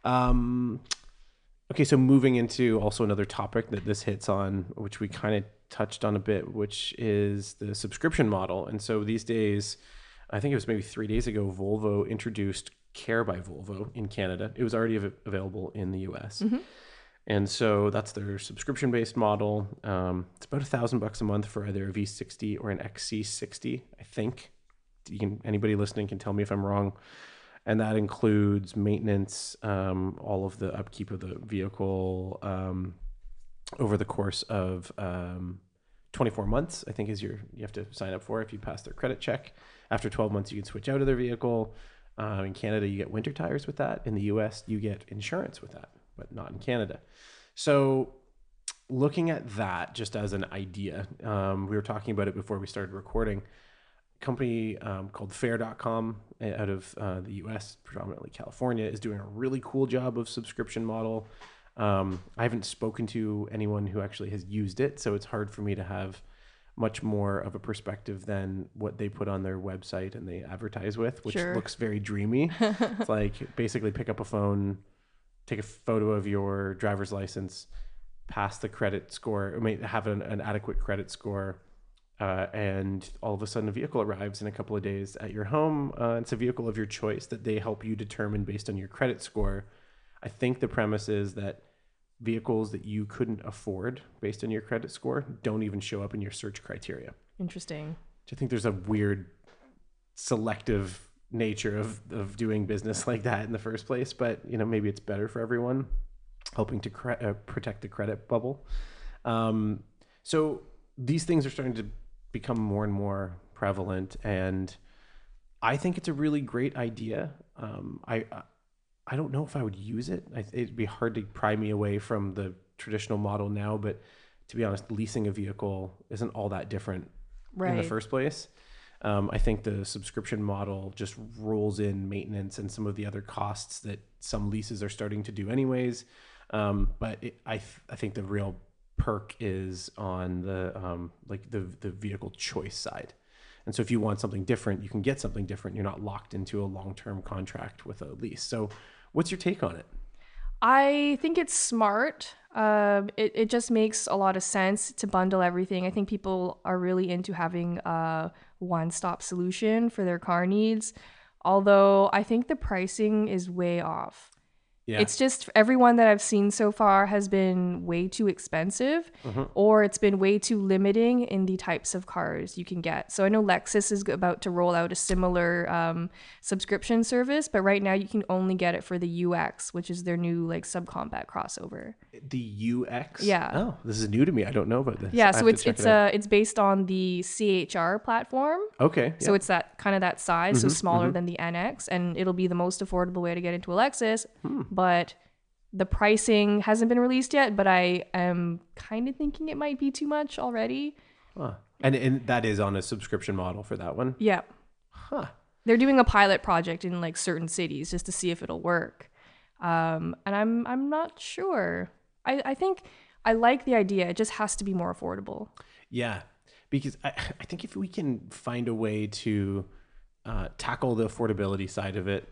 Um, okay, so moving into also another topic that this hits on, which we kind of touched on a bit, which is the subscription model. And so these days, I think it was maybe three days ago, Volvo introduced Care by Volvo in Canada. It was already av- available in the US. And so that's their subscription based model. Um, it's about a thousand bucks a month for either a V60 or an XC60, I think. Can, anybody listening can tell me if I'm wrong and that includes maintenance, um, all of the upkeep of the vehicle um, over the course of um, 24 months. I think is your you have to sign up for if you pass their credit check. After 12 months, you can switch out of their vehicle. Uh, in Canada, you get winter tires with that. In the U.S., you get insurance with that, but not in Canada. So looking at that just as an idea, um, we were talking about it before we started recording company um, called fair.com uh, out of uh, the US, predominantly California, is doing a really cool job of subscription model. Um, I haven't spoken to anyone who actually has used it, so it's hard for me to have much more of a perspective than what they put on their website and they advertise with, which Sure. looks very dreamy. it's like basically pick up a phone, take a photo of your driver's license, pass the credit score, I mean, have an, an adequate credit score, uh, and all of a sudden a vehicle arrives in a couple of days at your home. Uh, it's a vehicle of your choice that they help you determine based on your credit score. I think the premise is that vehicles that you couldn't afford based on your credit score don't even show up in your search criteria. Interesting. I think there's a weird selective nature of, of doing business like that in the first place, but you know maybe it's better for everyone, helping to cre- uh, protect the credit bubble. Um, so these things are starting to become more and more prevalent, and I think it's a really great idea. Um, I I don't know if I would use it. I, it'd be hard to pry me away from the traditional model now, but to be honest, leasing a vehicle isn't all that different Right. in the first place. Um, I think the subscription model just rolls in maintenance and some of the other costs that some leases are starting to do, anyways. Um, but it, I th- I think the real perk is on the um, like the the vehicle choice side, And so if you want something different, you can get something different. You're not locked into a long-term contract with a lease. So what's your take on it? I think it's smart. Um, it, it just makes a lot of sense to bundle everything. I think people are really into having a one stop solution for their car needs. Although I think the pricing is way off. Yeah. It's just everyone that I've seen so far has been way too expensive Mm-hmm. or it's been way too limiting in the types of cars you can get. So I know Lexus is about to roll out a similar um, subscription service, but right now you can only get it for the UX, which is their new like subcompact crossover. the UX. Yeah. Oh, this is new to me. I don't know about this. Yeah, so it's it's it uh it's based on the CHR platform. okay. So it's that kind of that size, so smaller than the NX, and it'll be the most affordable way to get into a Lexus. But the pricing hasn't been released yet, but I am kind of thinking it might be too much already. Huh. and and that is on a subscription model for that one. Yeah, Huh. they're doing a pilot project in like certain cities just to see if it'll work. Um, and I'm I'm not sure. I I think I like the idea. It just has to be more affordable. Yeah, because I, I think if we can find a way to uh, tackle the affordability side of it,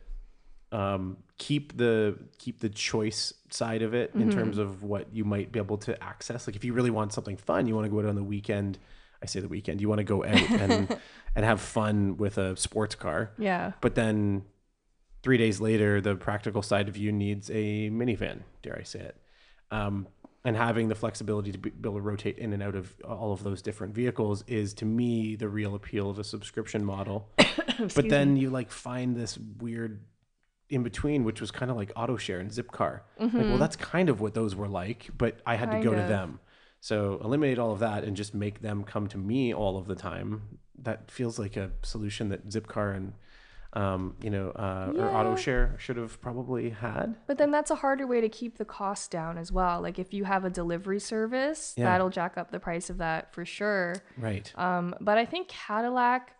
um, keep the keep the choice side of it in terms of what you might be able to access. Like if you really want something fun, you want to go out on the weekend. I say the weekend. You want to go out and and have fun with a sports car. Yeah. But then three days later, the practical side of you needs a minivan, dare I say it. Um, and having the flexibility to be, be able to rotate in and out of all of those different vehicles is to me the real appeal of a subscription model. but then you like find this weird in between, which was kind of like AutoShare and Zipcar. Like, well, that's kind of what those were like, but I had to go Kind to them. So eliminate all of that and just make them come to me all of the time. That feels like a solution that Zipcar and um, you know, uh, or Yeah. AutoShare should have probably had. But then that's a harder way to keep the cost down as well. Like if you have a delivery service, Yeah. that'll jack up the price of that for sure. Right. Um, but I think Cadillac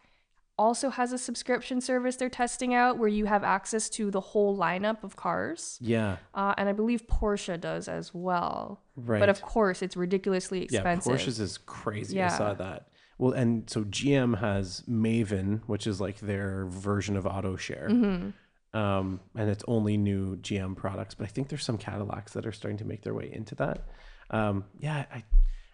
also has a subscription service they're testing out where you have access to the whole lineup of cars. yeah. Uh, and I believe Porsche does as well. Right. But of course, it's ridiculously expensive. Yeah, Porsche's is crazy. I saw that. Well, and so GM has Maven, which is like their version of AutoShare. Mm-hmm. Um, and it's only new GM products, but I think there's some Cadillacs that are starting to make their way into that. Um, yeah, I,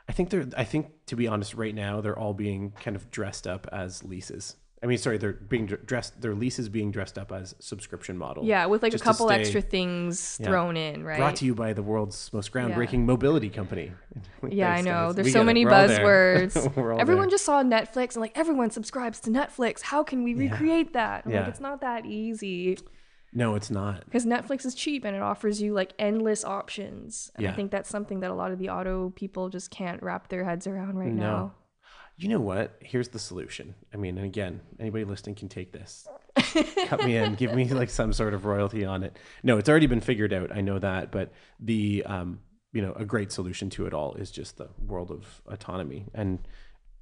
I think they're. I think to be honest, right now they're all being kind of dressed up as leases. I mean, sorry, they're being dressed. Their leases being dressed up as subscription model. yeah, with like a couple stay- extra things Yeah. thrown in, right? Brought to you by the world's most groundbreaking mobility company. Yeah, I know. guys. There's We so many We're all there. buzzwords. Everyone there. just saw Netflix and like everyone subscribes to Netflix. How can we recreate that? I'm Yeah. Like it's not that easy No, it's not. because Netflix is cheap and it offers you like endless options. And Yeah. I think that's something that a lot of the auto people just can't wrap their heads around right now. You know what? Here's the solution. I mean, and again, anybody listening can take this. Cut me in, give me like some sort of royalty on it. No, it's already been figured out. I know that, but the um, you know, a great solution to it all is just the world of autonomy and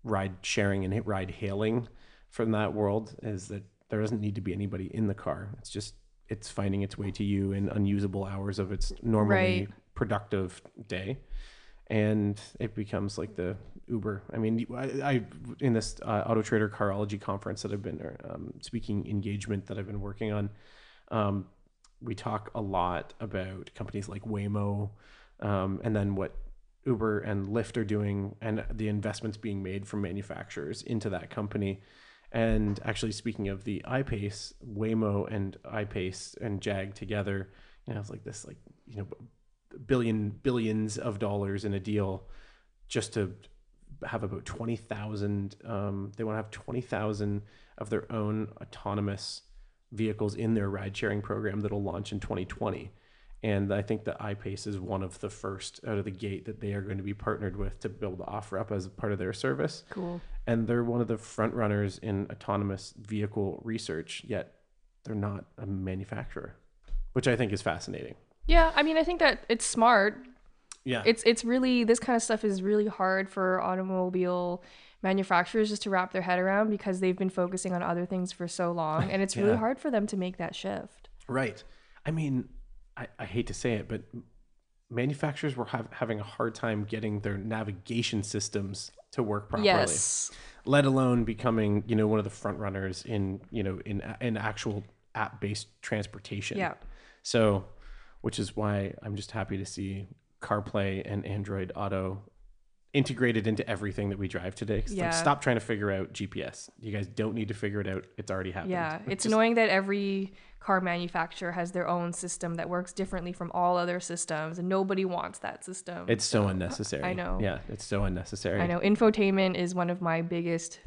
ride sharing and ride hailing from that world is that there doesn't need to be anybody in the car. It's just it's finding its way to you in unusable hours of its normally Right. productive day and it becomes like the Uber. I mean, I, I in this uh, Auto Trader Carology conference that I've been um, speaking engagement that I've been working on, um, we talk a lot about companies like Waymo, um, and then what Uber and Lyft are doing, and the investments being made from manufacturers into that company. And actually, speaking of the I-Pace, Waymo and I-Pace and Jag together, you know, it's like this, like you know, billion billions of dollars in a deal just to have about 20,000 um, they want to have 20,000 of their own autonomous vehicles in their ride sharing program that'll launch in 2020 and I think that I-Pace is one of the first out of the gate that they are going to be partnered with to be able to offer up as part of their service. Cool. And they're one of the front runners in autonomous vehicle research, yet they're not a manufacturer, which I think is fascinating. Yeah, I mean, I think that it's smart. Yeah. It's it's really this kind of stuff is really hard for automobile manufacturers just to wrap their head around because they've been focusing on other things for so long, and it's really hard for them to make that shift. Right. I mean, I, I hate to say it, but manufacturers were hav having a hard time getting their navigation systems to work properly. Yes. let alone becoming you know one of the front runners in you know in in actual app based transportation. Yeah. So, which is why I'm just happy to see CarPlay and Android Auto integrated into everything that we drive today. Yeah. Like, stop trying to figure out GPS. You guys don't need to figure it out. It's already happened. Yeah, it's Just- annoying that every car manufacturer has their own system that works differently from all other systems, and nobody wants that system. It's so unnecessary. I know. Yeah, it's so unnecessary. I know infotainment is one of my biggest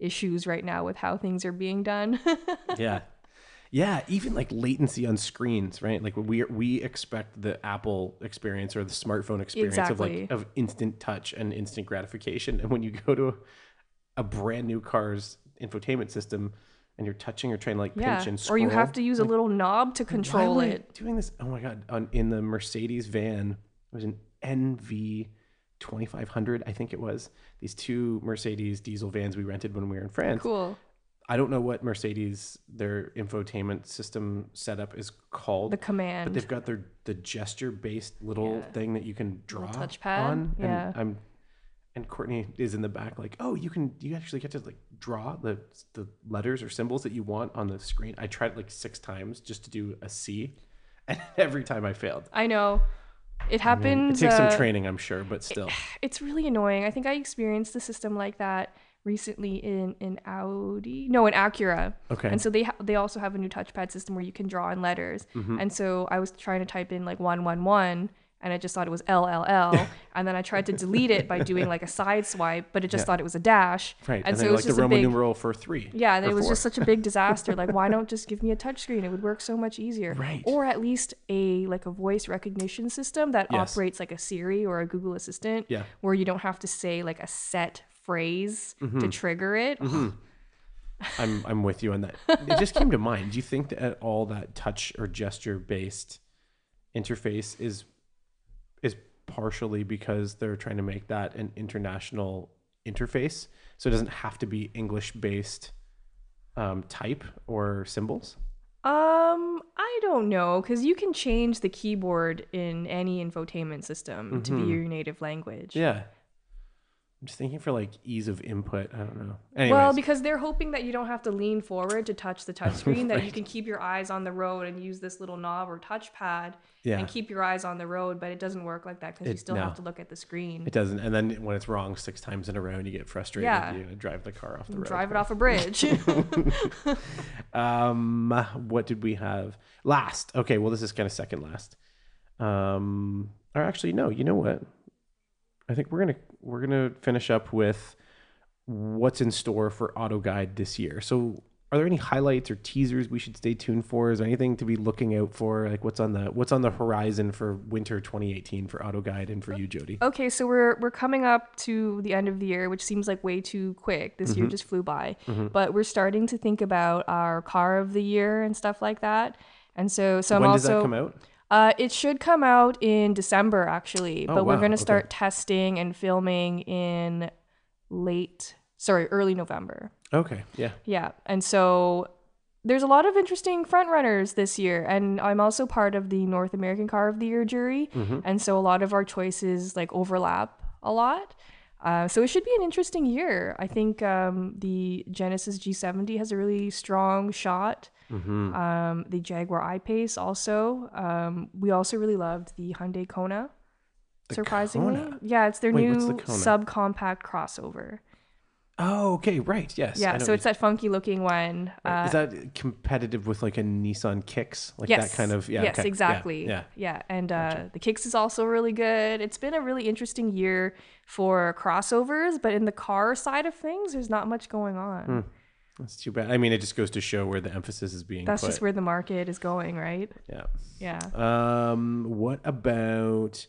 issues right now with how things are being done. yeah yeah even like latency on screens right? Like we we expect the apple experience or the smartphone experience of like of instant touch and instant gratification. And when you go to a, a brand new car's infotainment system and you're touching or trying to like pinch and and or you have to use a little knob to why control am I it. doing this? Oh my god on in the mercedes van it was an nv 2500 i think it was. These two mercedes diesel vans we rented when we were in france. Cool. I don't know what Mercedes their infotainment system setup is called, The command. but they've got their the gesture based little Yeah. thing that you can draw touchpad, on. yeah. And I'm and Courtney is in the back like, "Oh, you can you actually get to like draw the the letters or symbols that you want on the screen." I tried like 6 times just to do a C, and every time I failed. I know. It happened. It takes uh, some training, I'm sure, but still. it's really annoying. I think I experienced a system like that recently in in Audi, no, in Acura. Okay. And so they ha- they also have a new touchpad system where you can draw in letters. Mm-hmm. And so I was trying to type in like one one one, and I just thought it was L L L, and then I tried to delete it by doing like a side swipe, but it just Yeah. thought it was a dash. Right. And, And, so it was like just a Roman big. numeral for 3. Yeah, and it was four. just such a big disaster. Like, why don't just give me a touchscreen? It would work so much easier. Right. Or at least a like a voice recognition system that Yes. operates like a Siri or a Google Assistant. Yeah. Where you don't have to say like a set phrase Mm-hmm. to trigger it. I'm I'm with you on that. It just came to mind. Do you think that at all that touch or gesture based interface is is partially because they're trying to make that an international interface, so it doesn't have to be English based um, type or symbols? Um, I don't know because you can change the keyboard in any infotainment system to be your native language. Mm-hmm. Yeah. I'm just thinking for like ease of input. I don't know. Anyways, Well, because they're hoping that you don't have to lean forward to touch the touchscreen, that you can keep your eyes on the road and use this little knob or touchpad yeah, and keep your eyes on the road, but it doesn't work like that because you still no. have to look at the screen. it doesn't. And then when it's wrong six times in a row and you get frustrated, Yeah. you're drive the car off the road. Drive it off a bridge. Um, what did we have last? Okay, well, this is kind of second last. Um, or actually, no. You know what? I think we're gonna we're gonna finish up with what's in store for Auto Guide this year. So, are there any highlights or teasers we should stay tuned for? Is there anything to be looking out for? Like, what's on the what's on the horizon for winter 2018 for Auto Guide and for you, Jodi? okay, so we're we're coming up to the end of the year, which seems like way too quick. This Mm-hmm. year just flew by. But we're starting to think about our car of the year and stuff like that. And so some when also does that come out? Uh, it should come out in December, actually, Oh, but we're going to okay. start testing and filming in late, sorry, early November. Okay, yeah. Yeah. And so there's a lot of interesting frontrunners this year. And I'm also part of the North American Car of the Year jury. Mm-hmm. And so a lot of our choices like overlap a lot. Uh, so it should be an interesting year. I think um, the Genesis G70 has a really strong shot. Mm-hmm. Um, the Jaguar I-Pace also. Um, we also really loved the Hyundai Kona. surprisingly, Kona? yeah, it's their Wait, new the subcompact crossover. Oh, okay, right. Yes. Yeah, so it's that funky looking one. Right. Uh, Is that competitive with like a Nissan Kicks? Like yes, that kind of yeah. yes, okay. Exactly. Yeah. yeah, and uh, the Kicks is also really good. It's been a really interesting year for crossovers, but in the car side of things, there's not much going on. Hmm. That's too bad. I mean, it just goes to show where the emphasis is being That's put. just where the market is going, right? yeah. Yeah. Um. What about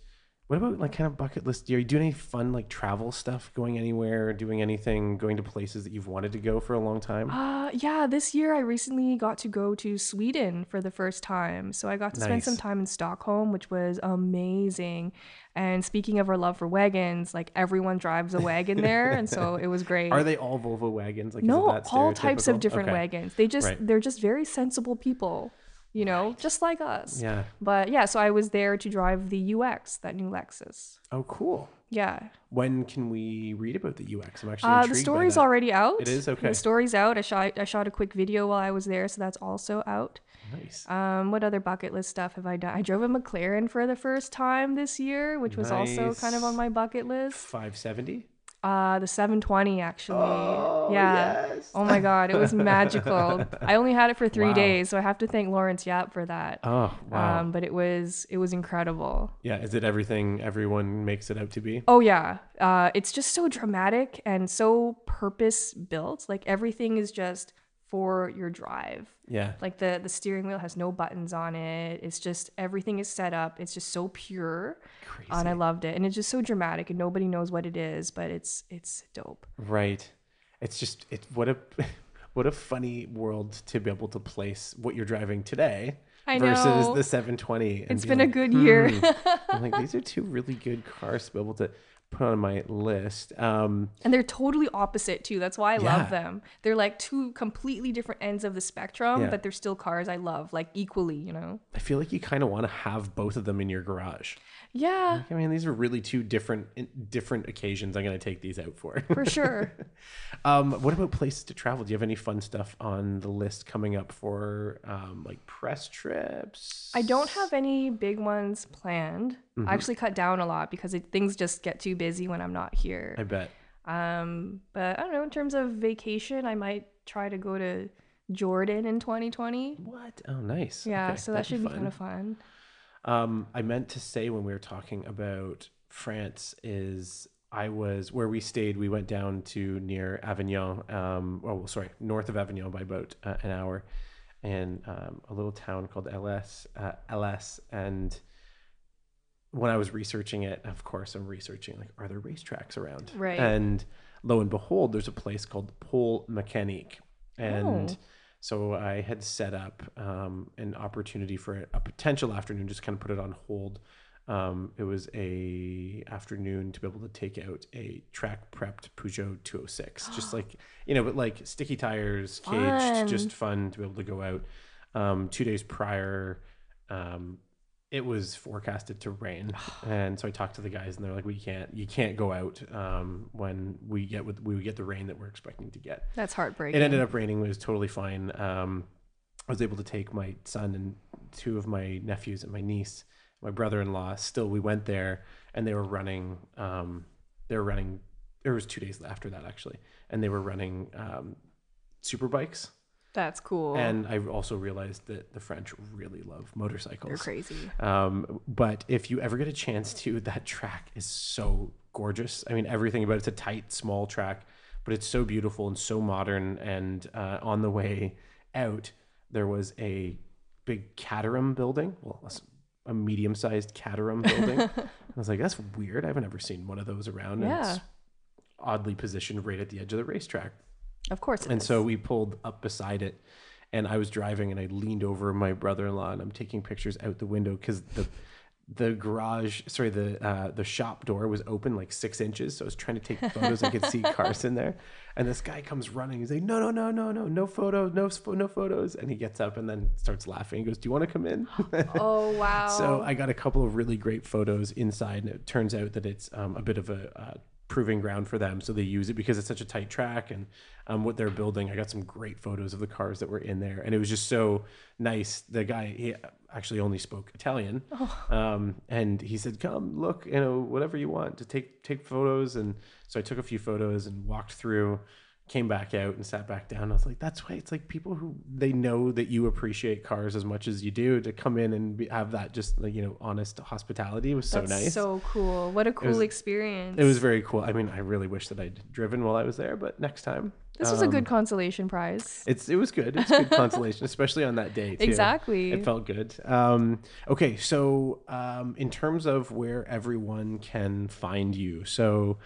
what about like kind of bucket list? Are you doing any fun like travel stuff? Going anywhere? Doing anything? Going to places that you've wanted to go for a long time? Uh, yeah, this year I recently got to go to Sweden for the first time. So I got to spend some time in Stockholm, which was amazing. And speaking of our love for wagons, like everyone drives a wagon there, and so it was great. Are they all Volvo wagons? Like is no, all types of different Okay. wagons. They just Right. they're just very sensible people. You know, just like us. Yeah. But yeah, so I was there to drive the UX, that new Lexus. Oh, cool. Yeah. When can we read about the UX? I'm actually Uh, the story's already out. It is? Okay. The story's out. I shot I shot a quick video while I was there, so that's also out. Nice. Um, what other bucket list stuff have I done? I drove a McLaren for the first time this year, which was also kind of on my bucket list. 570. Uh, the 720 actually. Oh, yeah. yes. Oh my god, it was magical. I only had it for three Wow. days, so I have to thank Lawrence Yap for that. Oh wow. Um, but it was it was incredible. yeah. Is it everything everyone makes it out to be? Oh yeah, uh, it's just so dramatic and so purpose built. Like everything is just for your drive. Yeah. Like the the steering wheel has no buttons on it. It's just everything is set up. It's just so pure, Crazy. and I loved it. And it's just so dramatic, and nobody knows what it is, but it's it's dope. Right. It's just it. What a what a funny world to be able to place what you're driving today versus the 720. and It's be been a like, good year. "Hmm." I'm like these are two really good cars to be able to put on my list. Um, And they're totally opposite too. That's why I Yeah. love them. They're like two completely different ends of the spectrum, Yeah. but they're still cars I love, like equally, you know? I feel like you kind of want to have both of them in your garage. Yeah, I mean, these are really two different different occasions. I'm going to take these out for. for sure. um, what about places to travel? Do you have any fun stuff on the list coming up for um, like press trips? I don't have any big ones planned. Mm-hmm. I actually cut down a lot because it, things just get too busy when I'm not here. I bet. Um, but I don't know. In terms of vacation, I might try to go to Jordan in 2020. What? Oh, nice. Yeah, Okay, so that that'd should be fun. kind of fun. Um, I meant to say when we were talking about France is I was where we stayed. We went down to near Avignon. Um, oh, well, sorry, north of Avignon by about uh, an hour, and um, a little town called Alès. Uh, Alès, and when I was researching it, of course, I'm researching like, are there racetracks around? Right. And lo and behold, there's a place called Pôle Mécanique. and Oh. so I had set up um, an opportunity for a potential afternoon, just kind of put it on hold. Um, it was a afternoon to be able to take out a track prepped Peugeot 206, just like you know, but like sticky tires, caged, Fun. just fun to be able to go out. Um, two days prior, um, it was forecasted to rain, and so I talked to the guys, and they're like, "We can't, you can't go out um, when we get with we get the rain that we're expecting to get." That's heartbreaking. It ended up raining. It was totally fine. Um, I was able to take my son and two of my nephews and my niece, my brother-in-law. Still, we went there, and they were running. Um, they were running. There was two days after that actually, and they were running um, super bikes. That's cool. And I also realized that the French really love motorcycles. They're crazy. Um, but if you ever get a chance to, that track is so gorgeous. I mean, everything about it. it's a tight, small track, but it's so beautiful and so modern. And uh, on the way out, there was a big Caterham building. Well, a medium-sized Caterham building. I was like, that's weird. I haven't ever seen one of those around. And Yeah. it's oddly positioned right at the edge of the racetrack. Of course. it And is. so we pulled up beside it, and I was driving, and I leaned over my brother-in-law, and I'm taking pictures out the window because the the garage, sorry, the uh, the shop door was open like six inches, so I was trying to take photos. I could see cars in there, and this guy comes running. He's like, "No, no, no, no, no, no photos, no, no photos," and he gets up and then starts laughing. He goes, "Do you want to come in?" oh wow. So I got a couple of really great photos inside, and it turns out that it's um, a bit of a uh, proving ground for them. So they use it because it's such a tight track, and um, what they're building. I got some great photos of the cars that were in there, and it was just so nice. The guy he actually only spoke Italian, um, and he said, "Come look, you know, whatever you want to take take photos." And so I took a few photos and walked through. Came back out and sat back down. I was like, "That's why it's like people who they know that you appreciate cars as much as you do to come in and be, have that just like you know honest hospitality was so That's nice. so cool. What a cool was- experience. it was very cool. I mean, I really wish that I'd driven while I was there, but next time. This was a Um, good consolation prize. It's it was good. It's a good consolation, especially on that day. Too. Exactly. It felt good. Um, okay, so um, in terms of where everyone can find you, so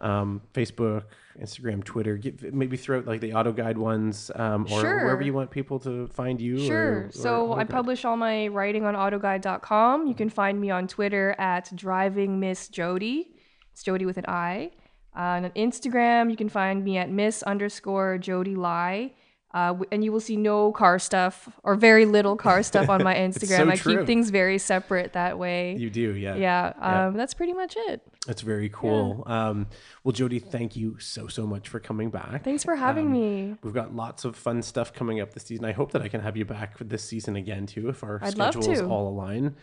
um, Facebook, Instagram, Twitter, get, maybe throw out like the auto guide ones, um, or Sure. wherever you want people to find you. Sure. Or, or so I publish all my writing on autoguide.com. You can find me on Twitter at driving Miss Jodi. It's Jodi with an I. Uh, on Instagram, you can find me at Miss underscore Jodi Lai. Uh, and you will see no car stuff or very little car stuff on my Instagram. so I true. keep things very separate that way. You do, yeah. yeah, Yeah. um, that's pretty much it. That's very cool. Um, well, Jodi, thank you so so much for coming back. Thanks for having Um, me. We've got lots of fun stuff coming up this season. I hope that I can have you back this season again too, if our I'd love schedules to. all align.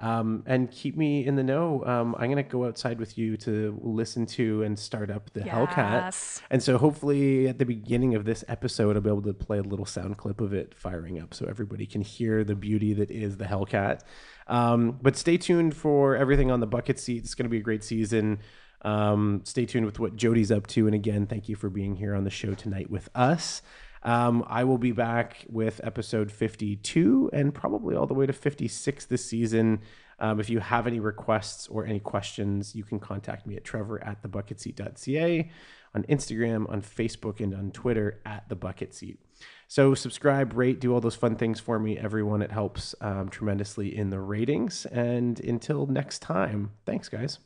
Um, and keep me in the know. Um, I'm gonna go outside with you to listen to and start up the Hellcat. And so hopefully at the beginning of this episode, I'll be able to play a little sound clip of it firing up so everybody can hear the beauty that is the Hellcat. Um, but stay tuned for everything on the bucket seat. It's going to be a great season. Um, stay tuned with what Jodi's up to. And again, thank you for being here on the show tonight with us. Um, I will be back with episode 52 and probably all the way to 56 this season. Um, if you have any requests or any questions, you can contact me at trevor at thebucketseat.ca on Instagram, on Facebook, and on Twitter at the bucket seat. So subscribe, rate, do all those fun things for me, everyone. It helps um, tremendously in the ratings. And until next time, thanks, guys.